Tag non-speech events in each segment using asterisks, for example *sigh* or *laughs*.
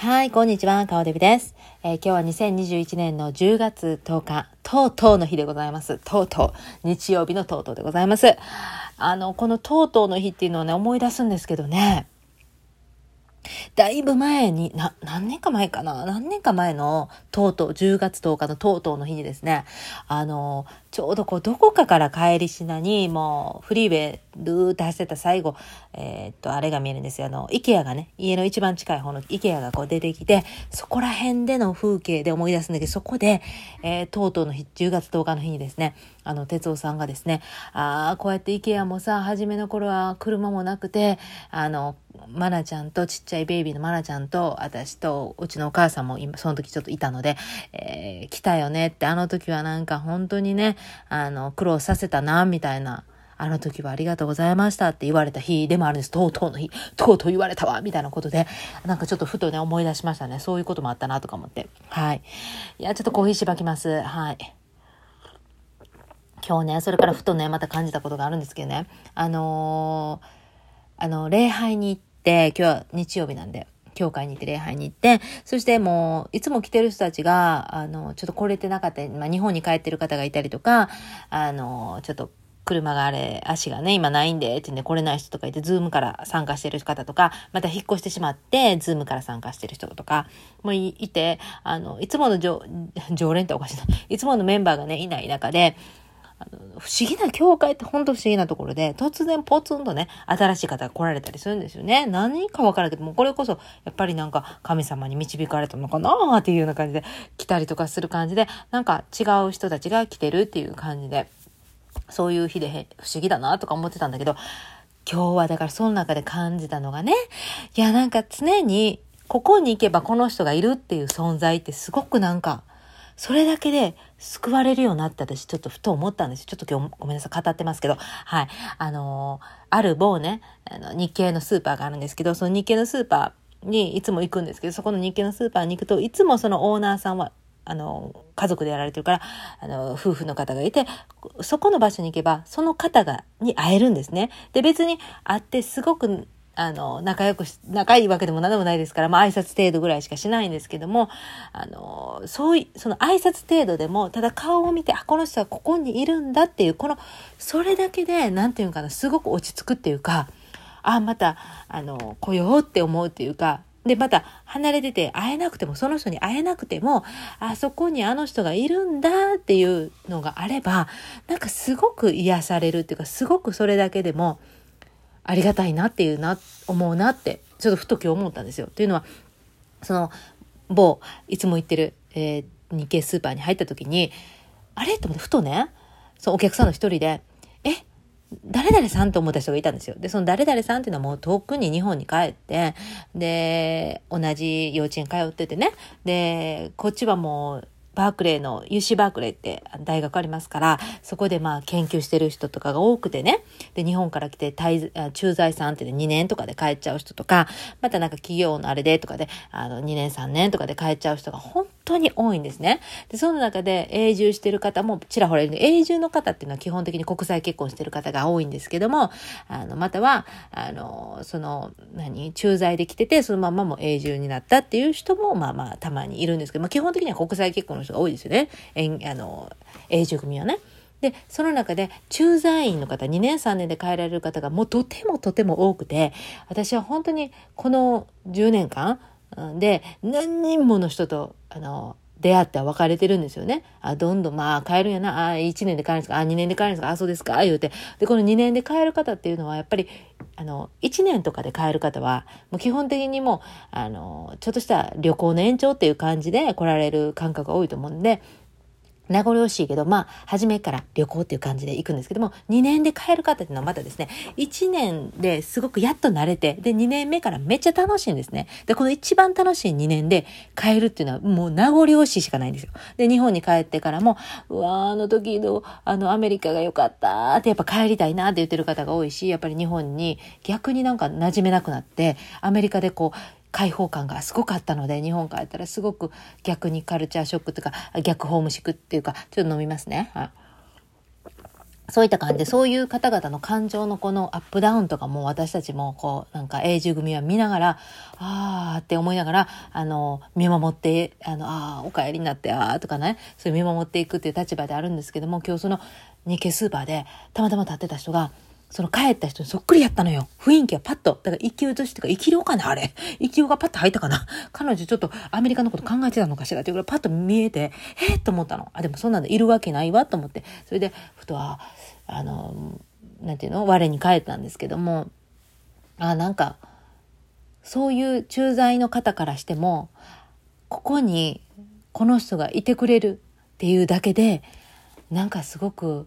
はい、こんにちは、かおでびです。えー今日は2021年の10月10日、とうとうの日でございます。とうとう、日曜日のとうとうでございます。あの、このとうとうの日っていうのをね、思い出すんですけどね、だいぶ前に、な、何年か前かな？何年か前の、とうとう、10月10日のとうとうの日にですね、あの、ちょうどこう、どこかから帰りしなに、もう、フリーウェイ、ルーって走ってた最後、えーっと、あれが見えるんですよ。あの、イケアがね、家の一番近い方のイケアがこう出てきて、そこら辺での風景で思い出すんだけど、そこで、えーとうとうの日、10月10日の日にですね、あの、哲夫さんがですね、ああ、こうやってイケアもさ、初めの頃は車もなくて、あの、マナちゃんとちっちゃいベイビーのマナちゃんと私とうちのお母さんも今その時ちょっといたので、えー来たよねってあの時はなんか本当にねあの苦労させたなみたいなあの時はありがとうございましたって言われた日でもあるんです。とうとうの日。とうとう言われたわみたいなことで、なんかちょっとふとね思い出しましたね。そういうこともあったなとか思って。はい。いや、ちょっとコーヒーしばきます。はい。今日ね、それからふとね、また感じたことがあるんですけどね。あのーあの、礼拝に行って、今日は日曜日なんで、教会に行って礼拝に行って、そしてもう、いつも来てる人たちが、あの、ちょっと来れてなかったり、まあ、日本に帰ってる方がいたりとか、あの、ちょっと、車があれ、足がね、今ないんで、って言うんで来れない人とかいて、ズームから参加してる方とか、また引っ越してしまって、ズームから参加してる人とか、もいいて、あの、いつもの常連っておかしいな。いつものメンバーがね、いない中で、あの不思議な教会って本当不思議なところで、突然ポツンとね、新しい方が来られたりするんですよね。何かわからんけども、これこそ、やっぱりなんか神様に導かれたのかなっていうような感じで来たりとかする感じで、なんか違う人たちが来てるっていう感じで、そういう日で不思議だなとか思ってたんだけど、今日はだからその中で感じたのがね、いやなんか常にここに行けばこの人がいるっていう存在ってすごくなんか、それだけで救われるようになって私ちょっとふと思ったんですよ。ちょっと今日ごめんなさい語ってますけど、はい。あのーある某ね、あの日系のスーパーがあるんですけど、その日系のスーパーにいつも行くんですけど、そこの日系のスーパーに行くと、いつもそのオーナーさんは、あの、家族でやられてるから、あの、夫婦の方がいて、そこの場所に行けば、その方が、に会えるんですね。で、別に会ってすごく、あの、仲良くし、仲いいわけでも何でもないですから、まあ挨拶程度ぐらいしかしないんですけども、あの、そうい、その挨拶程度でも、ただ顔を見て、あ、この人はここにいるんだっていう、この、それだけで、なんていうのかな、すごく落ち着くっていうか、あ、また、あの、来ようって思うっていうか、で、また、離れてて会えなくても、その人に会えなくても、あそこにあの人がいるんだっていうのがあれば、なんかすごく癒されるっていうか、すごくそれだけでも、ありがたいなっていうな、思うなって、ちょっとふと今日思ったんですよ。っていうのは、その、某、いつも行ってる、えー日系スーパーに入った時に、あれ？と思って、ふとね、そのお客さんの一人で、え、誰々さんと思った人がいたんですよ。で、その誰々さんっていうのはもう遠くに日本に帰って、で、同じ幼稚園通っててね、で、こっちはもう、バークレーの UC バークレーって大学ありますから、そこでまあ研究してる人とかが多くてね、で、日本から来て滞駐在さんってね、2年とかで帰っちゃう人とか、またなんか企業のあれでとかで、あの、2年3年とかで帰っちゃう人が本当に多いんですね。で、その中で永住してる方もちらほらいる、永住の方っていうのは基本的に国際結婚してる方が多いんですけども、あの、または、あの、その、何、駐在で来てて、そのままも永住になったっていう人も、まあまあ、たまにいるんですけど、まあ基本的には国際結婚の人が多いですよね。えあの、永住組はね。で、その中で駐在員の方、2年3年で帰られる方がもうとてもとても多くて、私は本当にこの10年間で何人もの人と、あの、出会って別れてるんですよね。あ、どんどん、まあ、帰るんやな。あ、1年で帰るんですか。あ、2年で帰るんですか。あ、そうですか。言うて。で、この2年で帰る方っていうのは、やっぱり、あの、1年とかで帰る方は、もう基本的にもう、あの、ちょっとした旅行の延長っていう感じで来られる感覚が多いと思うんで、名残惜しいけど、まあ、初めから旅行っていう感じで行くんですけども、2年で帰る方っていうのはまたですね、1年ですごくやっと慣れて、で、2年目からめっちゃ楽しいんですね。で、この一番楽しい2年で帰るっていうのはもう名残惜しいしかないんですよ。で、日本に帰ってからも、うわーあの時の、あの、アメリカが良かったってやっぱ帰りたいなって言ってる方が多いし、やっぱり日本に逆になんか馴染めなくなって、アメリカでこう、開放感がすごかったので日本帰ったらすごく逆にカルチャーショックとか逆ホームシックっていうかちょっと飲みますね。はいそういった感じで、そういう方々の感情のこのアップダウンとかも私たちもこう、なんか永住組は見ながら、あーって思いながら、あの、見守って、あの、あーお帰りになって、あーとかね、そういう見守っていくっていう立場であるんですけども、今日その日系スーパーでたまたま立ってた人が、その帰った人にそっくりやったのよ。雰囲気はパッと。だから生き写しとか生き量かなあれ。生き量がパッと入ったかな彼女ちょっとアメリカのこと考えてたのかしらっていうぐらいパッと見えて、えー、と思ったの。あ、でもそんなのいるわけないわと思って。それで、ふとは、あの、なんていうの？我に返ったんですけども、あ、なんか、そういう駐在の方からしても、ここにこの人がいてくれるっていうだけで、なんかすごく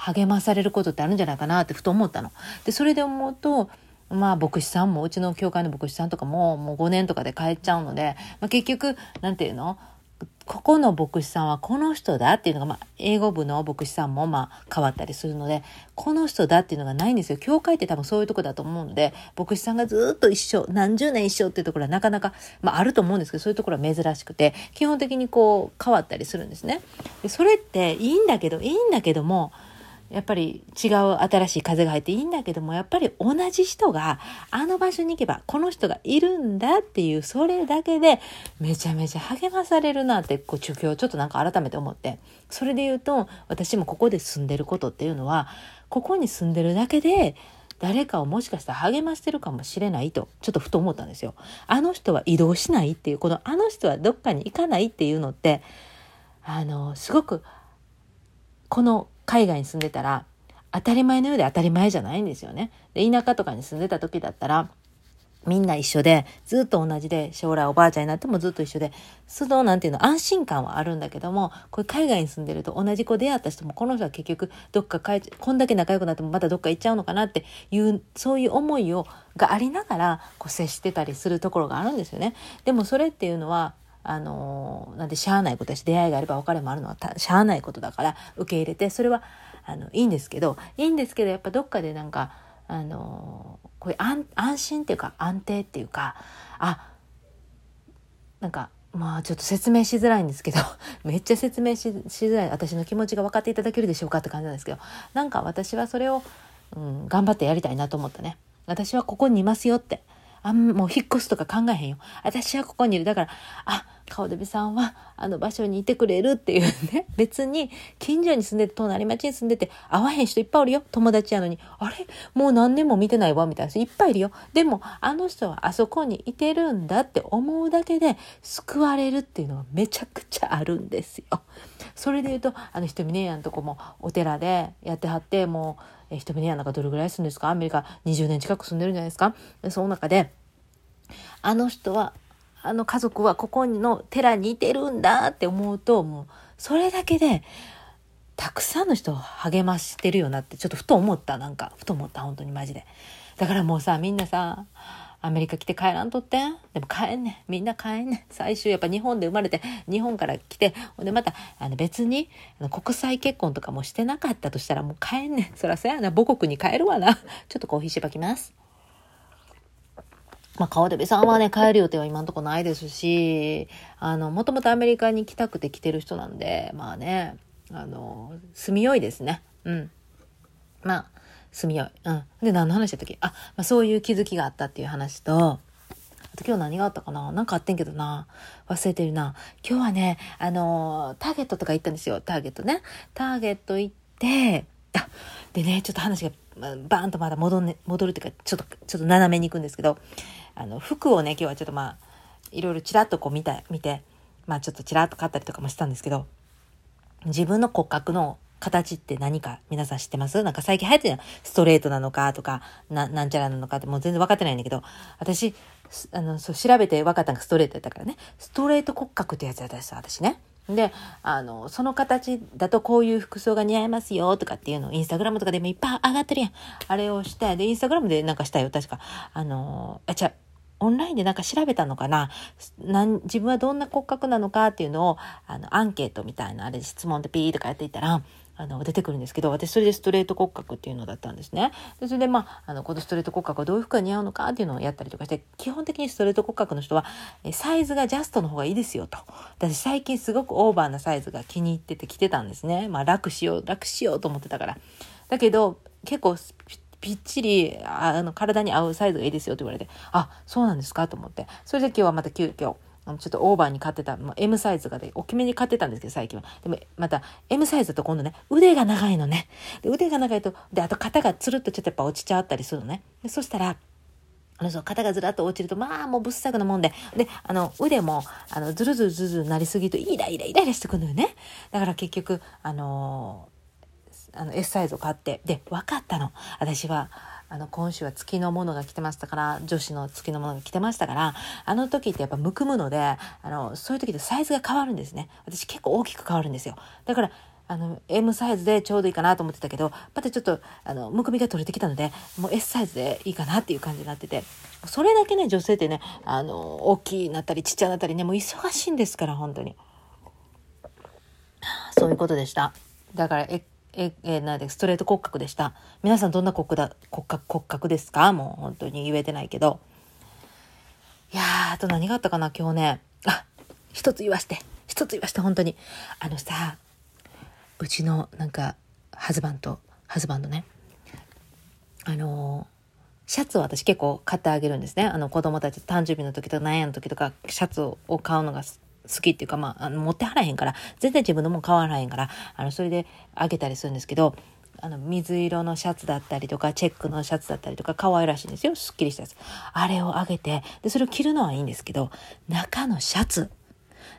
励まされることってあるんじゃないかなってふと思ったの。で、それで思うと、まあ牧師さんも、うちの教会の牧師さんとかももう5年とかで帰っちゃうので、まあ、結局、なんていうの？ここの牧師さんはこの人だっていうのが、まあ、英語部の牧師さんもまあ変わったりするので、この人だっていうのがないんですよ。教会って多分そういうとこだと思うので、牧師さんがずっと一緒、何十年一緒っていうところはなかなか、まああると思うんですけど、そういうところは珍しくて、基本的にこう変わったりするんですね。でそれっていいんだけど、いいんだけども、やっぱり違う新しい風が入っていいんだけども、やっぱり同じ人があの場所に行けばこの人がいるんだっていう、それだけでめちゃめちゃ励まされるなって、こう、今日ちょっとなんか改めて思って。それで言うと、私もここで住んでることっていうのは、ここに住んでるだけで、誰かをもしかしたら励ましてるかもしれないと、ちょっとふと思ったんですよ。あの人は移動しないっていう、このあの人はどっかに行かないっていうのって、あの、すごく、この海外に住んでたら当たり前のようで当たり前じゃないんですよね。で田舎とかに住んでた時だったらみんな一緒で、ずっと同じで、将来おばあちゃんになってもずっと一緒で、その、なんていうの、安心感はあるんだけども、これ海外に住んでると同じ子出会った人も、この人は結局、どっか帰っこんだけ仲良くなってもまたどっか行っちゃうのかなっていう、そういう思いを、がありながら、こう接してたりするところがあるんですよね。でもそれっていうのは、あのなんでしゃあないことだし出会いがあれば別れもあるのはしゃあないことだから受け入れてそれはあのいいんですけどいいんですけどやっぱどっかでなんかあのこういう安安心っていうか安定っていうかあなんかまあちょっと説明しづらいんですけど *laughs* めっちゃ説明しづらい私の気持ちが分かっていただけるでしょうかって感じなんですけどなんか私はそれを、うん、頑張ってやりたいなと思ったね。私はここにいますよってあんもう引っ越すとか考えへんよ。私はここにいる。だから、あ、顔デビさんはあの場所にいてくれるっていうね。*laughs* 別に近所に住んでて、隣町に住んでて、会わへん人いっぱいおるよ。友達やのに。あれ？もう何年も見てないわ。みたいな人いっぱいいるよ。でも、あの人はあそこにいてるんだって思うだけで救われるっていうのはめちゃくちゃあるんですよ。それで言うと、あの、ひとみねやんとこもお寺でやってはって、もう、えー、ひとみねやなんかどれぐらい住んですか？アメリカ20年近く住んでるんじゃないですか？その中で、あの人は、あの家族はここの寺にいてるんだって思うと、もう、それだけで、たくさんの人を励ましてるよなって、ちょっとふと思った、なんか、ふと思った、本当にマジで。だからもうさ、みんなさ、アメリカ来て帰らんとってん？でも帰んねん。みんな帰んねん。最終やっぱ日本で生まれて、日本から来て、ほんでまた、あの別に、あの国際結婚とかもしてなかったとしたらもう帰んねん。そらそやな、母国に帰るわな。ちょっとコーヒーしばきます。まあ、川出さんはね、帰る予定は今んとこないですし、あの、もともとアメリカに来たくて来てる人なんで、まあね、あの、住みよいですね。うん。まあ、住みよい。うん。で、何の話だったっけ？あ、まあ、そういう気づきがあったっていう話と、あと今日何があったかな？なんかあってんけどな。忘れてるな。今日はね、あのターゲットとか行ったんですよ。ターゲットね。ターゲット行って、あ、でね、ちょっと話がバーンとまだ戻,、ね、戻るっていうか、ちょっと、ちょっと斜めに行くんですけど、あの、服をね、今日はちょっとまあ、いろいろちらっとこう見た、見て、まあちょっとちらっと買ったりとかもしたんですけど、自分の骨格の形って何か皆さん知ってます？なんか最近流行ってるストレートなのかとか、な、なんちゃらなのかってもう全然分かってないんだけど、私、あの、そう、調べて分かったのがストレートやったからね。ストレート骨格ってやつだったんですよ、私ね。で、あの、その形だとこういう服装が似合いますよとかっていうのをインスタグラムとかでもいっぱい上がってるやん。あれをして、で、インスタグラムでなんかしたよ、確か。あの、あ、ちゃオンラインでなんか調べたのかな自分はどんな骨格なのかっていうのを、あの、アンケートみたいな、あれ質問でピーとかやっていったら、あの出てくるんですけど私それでストレート骨格っていうのだったんですね。でそれでまああのこのストレート骨格はどういう服が似合うのかっていうのをやったりとかして基本的にストレート骨格の人はサイズがジャストの方がいいですよと私最近すごくオーバーなサイズが気に入ってて着てたんですね。まあ楽しよう楽しようと思ってたから。だけど結構ぴっちりあの体に合うサイズがいいですよって言われてあそうなんですかと思ってそれで今日はまた急遽ちょっとオーバーに買ってた、まあ、M サイズがで、大きめに買ってたんですけど、最近は。でも、また、M サイズだと今度ね、腕が長いのね。で腕が長いと、で、あと肩がつるっとちょっとやっぱ落ちちゃったりするのね。でそしたら、あの、そう、肩がずらっと落ちると、まあ、もうぶっさくなもんで。で、あの、腕も、あの、ずるずるずるずるなりすぎると、イライライライラしてくるのよね。だから結局、あのー、あの、S サイズを買って、で、分かったの。私は、あの今週は月のものが来てましたから女子の月のものが来てましたからあの時ってやっぱむくむのであのそういう時ってサイズが変わるんですね。私結構大きく変わるんですよ。だからあの M サイズでちょうどいいかなと思ってたけどまたちょっとあのむくみが取れてきたのでもう S サイズでいいかなっていう感じになってて。それだけね女性ってねあの大きいなったりちっちゃなったりねもう忙しいんですから本当に。そういうことでした。だからええ、なんで、ストレート骨格でした。皆さんどんな骨だ骨格、骨格ですか？もう本当に言えてないけど。いやー、あと何があったかな今日ね。あ、一つ言わして。一つ言わして、本当に。あのさ、うちのなんか、ハズバンド、ハズバンドね。あの、シャツを私結構買ってあげるんですね。あの子供たち誕生日の時とか何やの時とかシャツを買うのが好きっていうか、まあ、あの持ってはらへんから、全然自分のもん買わらへんから、あの、それであげたりするんですけど、あの、水色のシャツだったりとか、チェックのシャツだったりとか、可愛らしいんですよ。すっきりしたやつ。あれをあげて、で、それを着るのはいいんですけど、中のシャツ、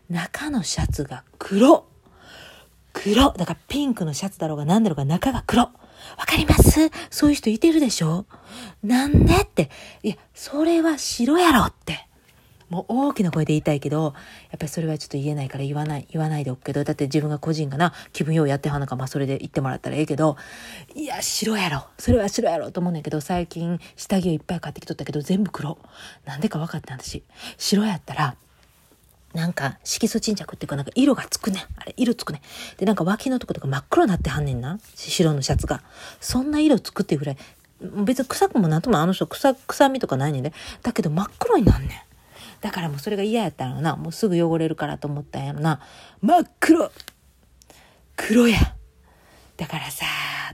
中のシャツが黒。黒。だからピンクのシャツだろうが何だろうが中が黒。わかります？そういう人いてるでしょ？なんでって。いや、それは白やろって。もう大きな声で言いたいけど、やっぱりそれはちょっと言えないから言わない、言わないでおくけど、だって自分が個人がな、気分ようやってはんのか、まあそれで言ってもらったらええけど、いや、白やろ。それは白やろと思うんだけど、最近下着をいっぱい買ってきとったけど、全部黒。なんでか分かった私。白やったら、なんか色素沈着っていうかなんか色がつくねんあれ、色つくねんで、なんか脇のとことか真っ黒になってはんねんな。白のシャツが。そんな色つくっていうぐらい、別に臭くもなんともあの人臭、臭みとかないねんで。だけど真っ黒になんねん。だからもうそれが嫌やったのな。もうすぐ汚れるからと思ったんやろな。真っ黒黒やだからさ、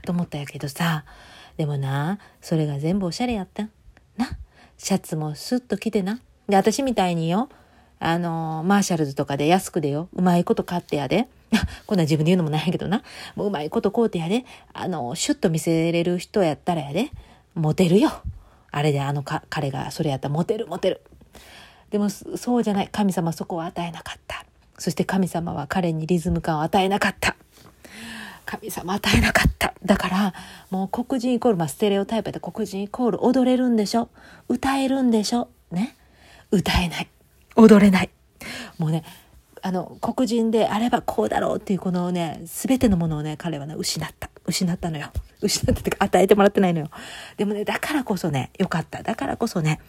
と思ったんやけどさ、でもな、それが全部おしゃれやったん。な。シャツもスッと着てな。で、私みたいによ、あのマーシャルズとかで安くでよ、うまいこと買ってやで。こんな自分で言うのもないけどな。もううまいこと買うてやで。あの、シュッと見せれる人やったらやで。モテるよ。あれであのか彼がそれやったらモテるモテる。でもそうじゃない。神様そこは与えなかった。そして神様は彼にリズム感を与えなかった。神様与えなかった。だからもう黒人イコール、まあ、ステレオタイプで黒人イコール踊れるんでしょ？歌えるんでしょ？ね？歌えない。踊れない。もうねあの黒人であればこうだろうっていうこのね全てのものをね彼はね失った。失ったのよ。失ったってか与えてもらってないのよ。でもねだからこそねよかった。だからこそね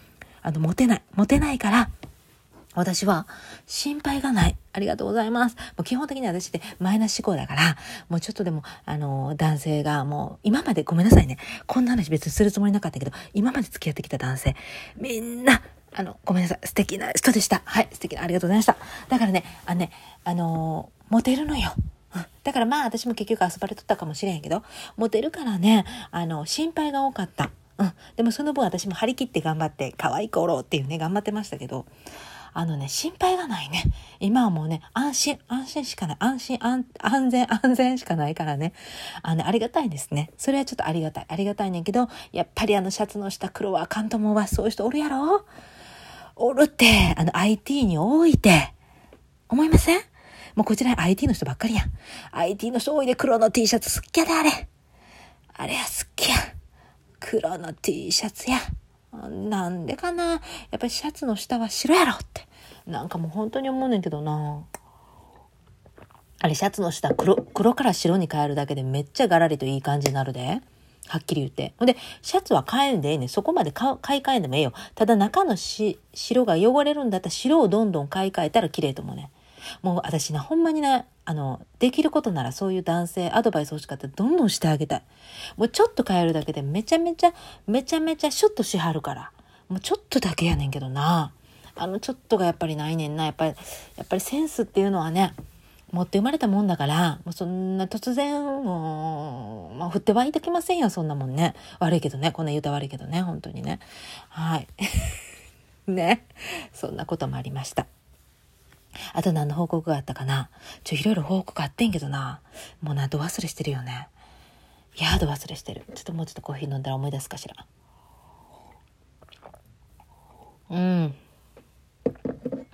あの、モテない。モテないから、私は心配がない。ありがとうございます。もう基本的に私ってマイナス思考だから、もうちょっとでも、あの、男性がもう、今までごめんなさいね。こんな話別にするつもりなかったけど、今まで付き合ってきた男性、みんな、あの、ごめんなさい。素敵な人でした。はい、素敵な、ありがとうございました。だからね、あのね、あのモテるのよ。だからまあ私も結局遊ばれとったかもしれへんけど、モテるからね、あの、心配が多かった。うん。でもその分私も張り切って頑張って、可愛くおろうっていうね、頑張ってましたけど、あのね、心配がないね。今はもうね、安心、安心しかない。安心、安、安全、安全しかないからね。あの、ありがたいですね。それはちょっとありがたい。ありがたいねんけど、やっぱりあのシャツの下黒はあかんと思うわ。そういう人おるやろ？おるって、あの IT において。思いません？もうこちら IT の人ばっかりやん。IT の人多いで黒の T シャツ好きやで、あれ。あれは好きや。黒の T シャツや。なんでかなやっぱりシャツの下は白やろって。なんかもう本当に思うねんけどな。あれ、シャツの下黒、黒から白に変えるだけでめっちゃガラリといい感じになるで。はっきり言って。ほんで、シャツは変えんでええねん。そこまで買い替えんでもええよ。ただ中のし白が汚れるんだったら白をどんどん買い替えたら綺麗と思うね。もう私な、ほんまにな、あの、できることならそういう男性、アドバイス欲しかったらどんどんしてあげたい。もうちょっと変えるだけでめちゃめちゃ、めちゃめちゃシュッとしはるから。もうちょっとだけやねんけどな。あのちょっとがやっぱりないねんな。やっぱり、やっぱりセンスっていうのはね、持って生まれたもんだから、もうそんな突然、もう、まあ、振ってはいときませんよ、そんなもんね。悪いけどね。こんな言うた悪いけどね、本当にね。はい。*laughs* ね。そんなこともありました。あと何の報告があったかなちょ、いろいろ報告あってんけどな。もうな、ど忘れしてるよね。いや、ど忘れしてる。ちょっともうちょっとコーヒー飲んだら思い出すかしら。うん。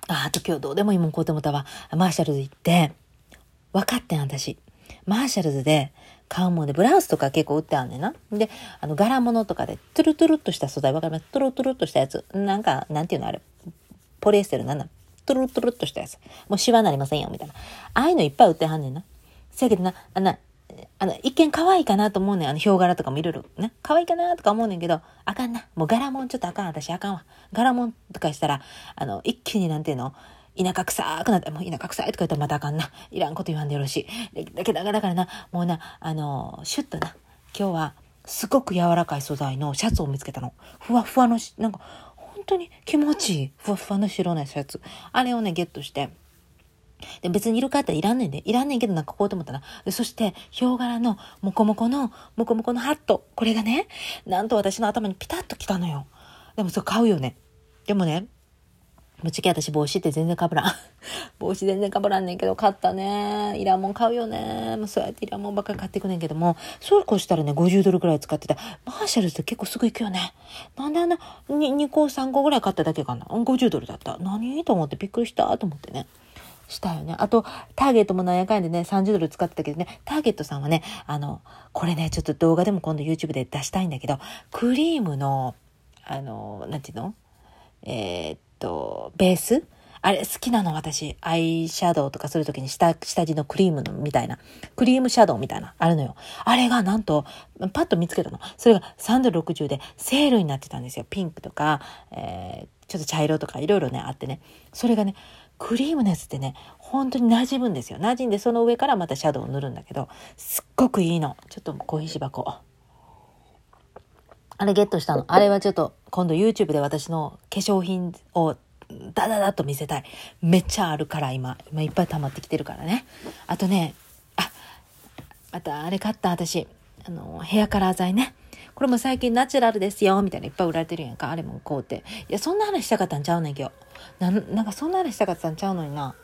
あ、あと今日どうでもいいもん買うてもたわ。マーシャルズ行って、分かってん、私。マーシャルズで買うもんで、ブラウスとか結構売ってあんねんな。で、あの、柄物とかで、トゥルトゥルっとした素材、わかります？トゥルトゥルっとしたやつ。なんか、なんていうのあれ。ポリエステルなんだトゥルトゥルっとしたやつ。もうシワなりませんよ、みたいな。ああいうのいっぱい売ってはんねんな。せやけどな、あな、あの、一見可愛いかなと思うねん。あの、ヒョウ柄とかもいろいろね。可愛いかなとか思うねんけど、あかんな。もう柄もんちょっとあかん。私あかんわ。柄もんとかしたら、あの、一気になんていうの田舎臭くなって、もう田舎臭いとか言ったらまたあかんな。いらんこと言わんでよろしい。だけど、だからな、もうな、あの、シュッとな、今日は、すごく柔らかい素材のシャツを見つけたの。ふわふわのなんか、当に気持ちいい。ふわふわの白のやつ。あれをね、ゲットして。で別にいるかっていらんねんで。いらんねんけどなんかこうと思ったら。そして、ヒョウ柄のモコモコの、モコモコのハット。これがね、なんと私の頭にピタッときたのよ。でもそれ買うよね。でもね、ぶっちゃけ私帽子って全然かぶらん。*laughs* 帽子全然かぶらんねんけど、買ったね。いらんもん買うよね。もうそうやっていらんもんばっかり買ってくねんけども、そうこうしたらね、50ドルくらい使ってた。マーシャルズって結構すぐ行くよね。なんであんな、2, 個3個ぐらい買っただけかな。50ドルだった。何？と思ってびっくりしたと思ってね。したよね。あと、ターゲットもなんやかんでね、30ドル使ってたけどね、ターゲットさんはね、あの、これね、ちょっと動画でも今度 YouTube で出したいんだけど、クリームの、あの、なんていうの？えー、っと、ベース？あれ好きなの私。アイシャドウとかするときに下、下地のクリームのみたいな。クリームシャドウみたいな。あるのよ。あれがなんと、パッと見つけたの。それが3ドル60でセールになってたんですよ。ピンクとか、えー、ちょっと茶色とかいろいろね、あってね。それがね、クリームのやつってね、本当に馴染むんですよ。馴染んでその上からまたシャドウを塗るんだけど、すっごくいいの。ちょっとコーヒー芝箱。あれゲットしたの。あれはちょっと今度 YouTube で私の化粧品をダダダと見せたい。めっちゃあるから今。今いっぱい溜まってきてるからね。あとね、あ、またあれ買った私。あの、ヘアカラー剤ね。これも最近ナチュラルですよ、みたいないっぱい売られてるやんか。あれもこうって。いや、そんな話したかったんちゃうねんけど。ななんかそんな話したかったんちゃうのにな。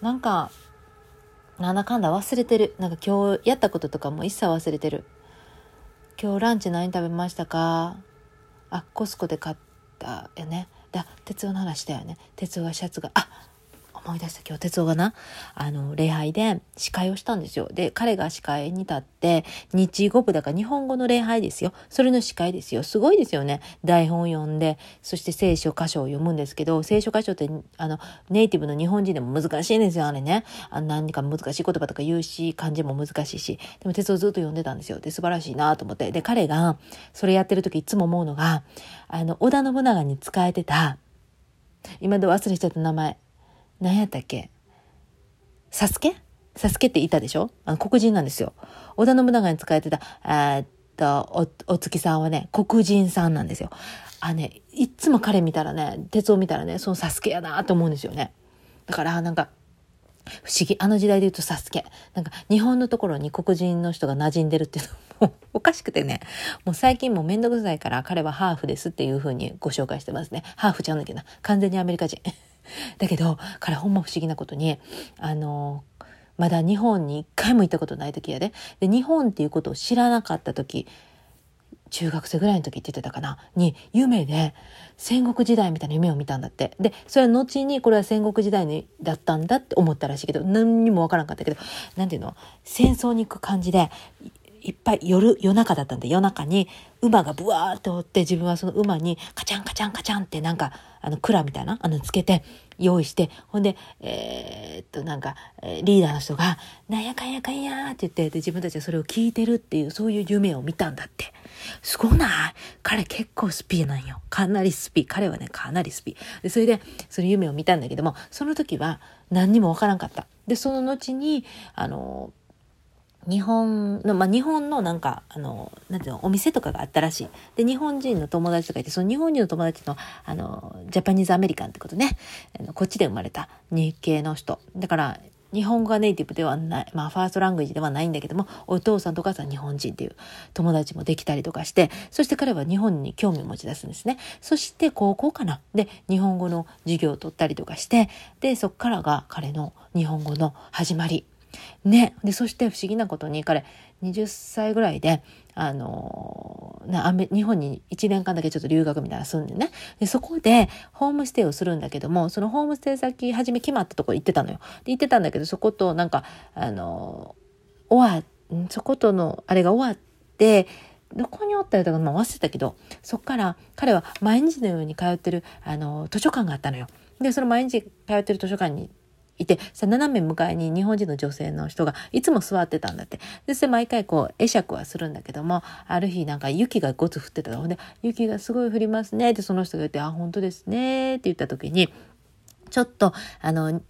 なんか、なんだかんだ忘れてる。なんか今日やったこととかも一切忘れてる。今日ランチ何食べましたか？あ、コスコで買ったよね。だ、鉄夫の話だよね。鉄夫がシャツが、あ思い出した今日哲夫がなあの礼拝で司会をしたんですよ。で彼が司会に立って日語部だから日本語の礼拝ですよ。それの司会ですよ。すごいですよね。台本を読んでそして聖書箇所を読むんですけど聖書箇所ってあのネイティブの日本人でも難しいんですよあれね。あ何か難しい言葉とか言うし漢字も難しいし。でも哲夫ずっと読んでたんですよ。で素晴らしいなと思って。で彼がそれやってる時いつも思うのがあの織田信長に仕えてた。今で忘れちゃった名前。何やったっけ？サスケ？サスケっていたでしょ？あの黒人なんですよ。織田信長に使えてた、えっと、お、お月さんはね、黒人さんなんですよ。あね、いつも彼見たらね、鉄を見たらね、そのサスケやなと思うんですよね。だから、なんか、不思議。あの時代で言うとサスケ。なんか、日本のところに黒人の人が馴染んでるっていうのも *laughs* おかしくてね。もう最近もうめんどくさいから彼はハーフですっていう風にご紹介してますね。ハーフちゃうんだけどな。完全にアメリカ人。だけど、彼ほんま不思議なことに、あの、まだ日本に一回も行ったことない時やで。で、日本っていうことを知らなかった時、中学生ぐらいの時って言ってたかなに、夢で戦国時代みたいな夢を見たんだって。で、それは後にこれは戦国時代にだったんだって思ったらしいけど、何にもわからんかったけど、なんていうの？戦争に行く感じで、いっぱい夜、夜中だったんで夜中に馬がブワーって追って自分はその馬にカチャンカチャンカチャンってなんかあの蔵みたいなあのつけて用意してほんでえー、っとなんかリーダーの人が「なんやかんやかんや」って言ってで自分たちはそれを聞いてるっていうそういう夢を見たんだって。すごない？彼結構スピーなんよ。かなりスピー。彼はねかなりスピー。でそれでその夢を見たんだけどもその時は何にもわからんかった。でその後にあの日本の、まあ、日本のなんか、あの、なんていうの、お店とかがあったらしい。で、日本人の友達とかいて、その日本人の友達の、あの、ジャパニーズアメリカンってことね。あのこっちで生まれた日系の人。だから、日本語がネイティブではない、まあ、ファーストラングエージではないんだけども、お父さんとお母さん日本人っていう友達もできたりとかして、そして彼は日本に興味を持ち出すんですね。そして高校かな。で、日本語の授業を取ったりとかして、で、そっからが彼の日本語の始まり。ね。で、そして不思議なことに彼、20歳ぐらいで、あのな日本に1年間だけちょっと留学みたいな住んでねでそこでホームステイをするんだけどもそのホームステイ先初め決まったとこ行ってたのよ。で行ってたんだけどそことなんかあの終わそことのあれが終わってどこにおったりとか、まあ、忘れたけどそっから彼は毎日のように通ってるあの図書館があったのよ。でその毎日通ってる図書館にいて、さ、斜め向かいに日本人の女性の人がいつも座ってたんだって。で、それ毎回こう、会釈はするんだけども、ある日なんか雪がごつ降ってたの。で、雪がすごい降りますね。ってその人が言って、あ、本当ですね。って言った時に、ちょっと、あの、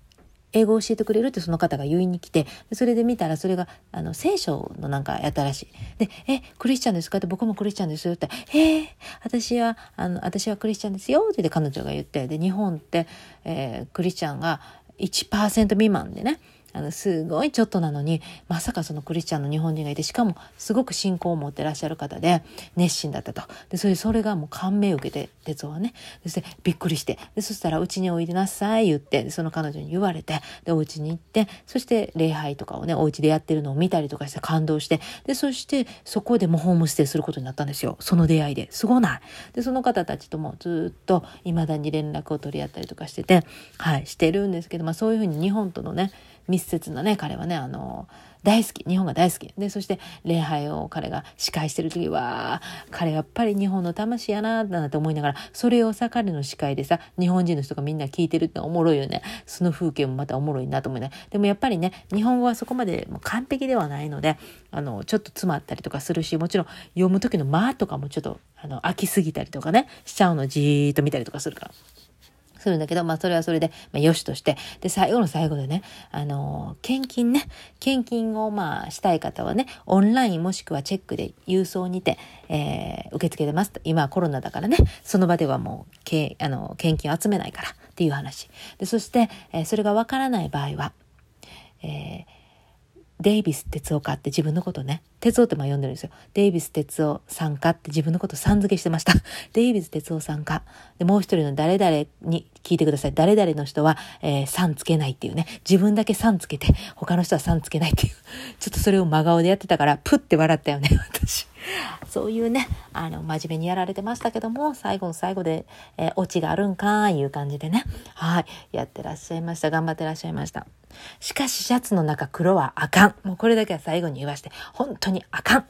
英語を教えてくれるってその方が言いに来て、それで見たらそれが、あの、聖書のなんかやったらしい。で、え、クリスチャンですか？って僕もクリスチャンですよって、えー、私は、あの、私はクリスチャンですよって彼女が言って、で、日本って、えー、クリスチャンが、1%未満でね。あのすごいちょっとなのにまさかそのクリスチャンの日本人がいてしかもすごく信仰を持ってらっしゃる方で熱心だったと。でそれそれがもう感銘を受けて哲夫はね。そしてびっくりして。でそしたらうちにおいでなさい言ってその彼女に言われてでお家に行ってそして礼拝とかをねお家でやってるのを見たりとかして感動してでそしてそこでもホームステイすることになったんですよ。その出会いで。すごない。でその方たちともずっと未だに連絡を取り合ったりとかしててはいしてるんですけど、まあ、そういうふうに日本とのね密接なね彼はねあの大好き日本が大好き。でそして礼拝を彼が司会してる時は彼やっぱり日本の魂やなだなんて思いながらそれをさ彼の司会でさ日本人の人がみんな聞いてるっておもろいよね。その風景もまたおもろいなと思いながらでもやっぱりね日本語はそこまで完璧ではないのであのちょっと詰まったりとかするしもちろん読む時の間とかもちょっとあの飽きすぎたりとかねしちゃうのじーっと見たりとかするから。するんだけど、まあそれはそれで、まあよしとして、で、最後の最後でね、あのー、献金ね、献金をまあしたい方はね、オンラインもしくはチェックで郵送にて、えー、受け付けてますと。今はコロナだからね、その場ではもう、けあの、献金を集めないからっていう話。で、そして、えー、それがわからない場合は、えーデイビス哲夫かって自分のことね、哲夫ってまあ呼んでるんですよ。デイビス哲夫さんかって自分のことさん付けしてました。*laughs* デイビス哲夫さんか。で、もう一人の誰々に聞いてください。誰々の人は、えー、さんつけないっていうね。自分だけさんつけて、他の人はさんつけないっていう。*laughs* ちょっとそれを真顔でやってたから、プって笑ったよね、私。そういうね、あの、真面目にやられてましたけども、最後の最後で、えー、オチがあるんかーいう感じでね、はい、やってらっしゃいました。頑張ってらっしゃいました。しかし、シャツの中黒はあかん。もうこれだけは最後に言わして、本当にあかん。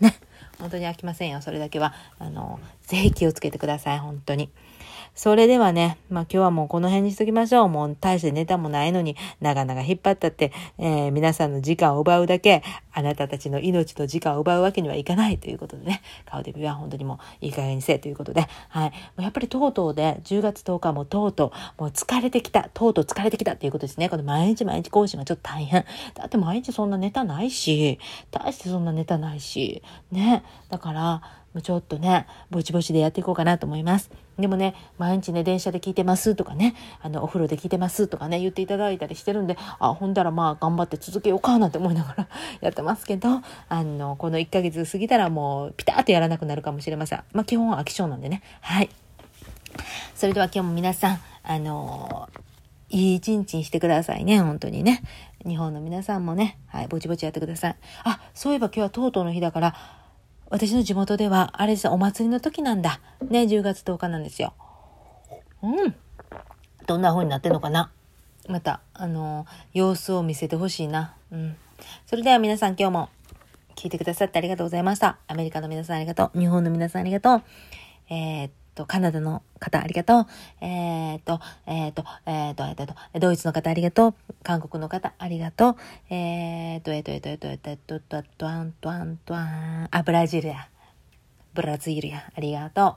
ね。本当に飽きませんよ。それだけは、あの、ぜひ気をつけてください。本当に。それではね、まあ今日はもうこの辺にしときましょう。もう大してネタもないのに、長々引っ張ったって、えー、皆さんの時間を奪うだけ、あなたたちの命と時間を奪うわけにはいかないということでね、顔デビューは本当にもういい加減にせえということで、はい。やっぱりとうとうで、10月10日もとうとう、もう疲れてきた、とうとう疲れてきたっていうことですね。この毎日毎日更新はちょっと大変。だって毎日そんなネタないし、大してそんなネタないし、ね。だから、ちょっとね、ぼちぼちでやっていこうかなと思います。でもね、毎日ね、電車で聞いてますとかね、あの、お風呂で聞いてますとかね、言っていただいたりしてるんで、あ、ほんだらまあ、頑張って続けようかなんて思いながら *laughs* やってますけど、あの、この1ヶ月過ぎたらもう、ピタッとやらなくなるかもしれません。まあ、基本は飽き性なんでね。はい。それでは今日も皆さん、あのいい一日にしてくださいね、本当にね。日本の皆さんもね、はい、ぼちぼちやってください。あ、そういえば今日はとうとうの日だから、私の地元では、あれですお祭りの時なんだ。ね、10月10日なんですよ。うん。どんな風になってんのかなまた、あの、様子を見せてほしいな。うん。それでは皆さん今日も聞いてくださってありがとうございました。アメリカの皆さんありがとう。日本の皆さんありがとう。えー、っと、カナダの方ありがとう。えー、っと、えー、っと、えー、っと、えー、と、ドイツの方ありがとう。韓国の方ありがとう。えー、っと、えっと、えっと、えっと、えっと、えっと、えっと、えっと、アントアントアと。あ、ブラジルや。ブラジルや。ありがとう。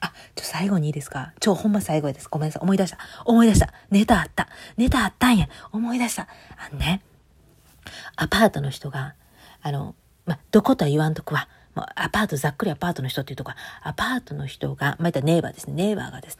あ、ちょ、最後にいいですかちょ、ほんま最後です。ごめんなさい。思い出した。思い出した。ネタあった。ネタあったんや。思い出した。あのね、アパートの人が、あの、ま、どことは言わんとくわ。アパート、ざっくりアパートの人っていうとかアパートの人が、まあ、いったネイバーですね。ネイバーがですね、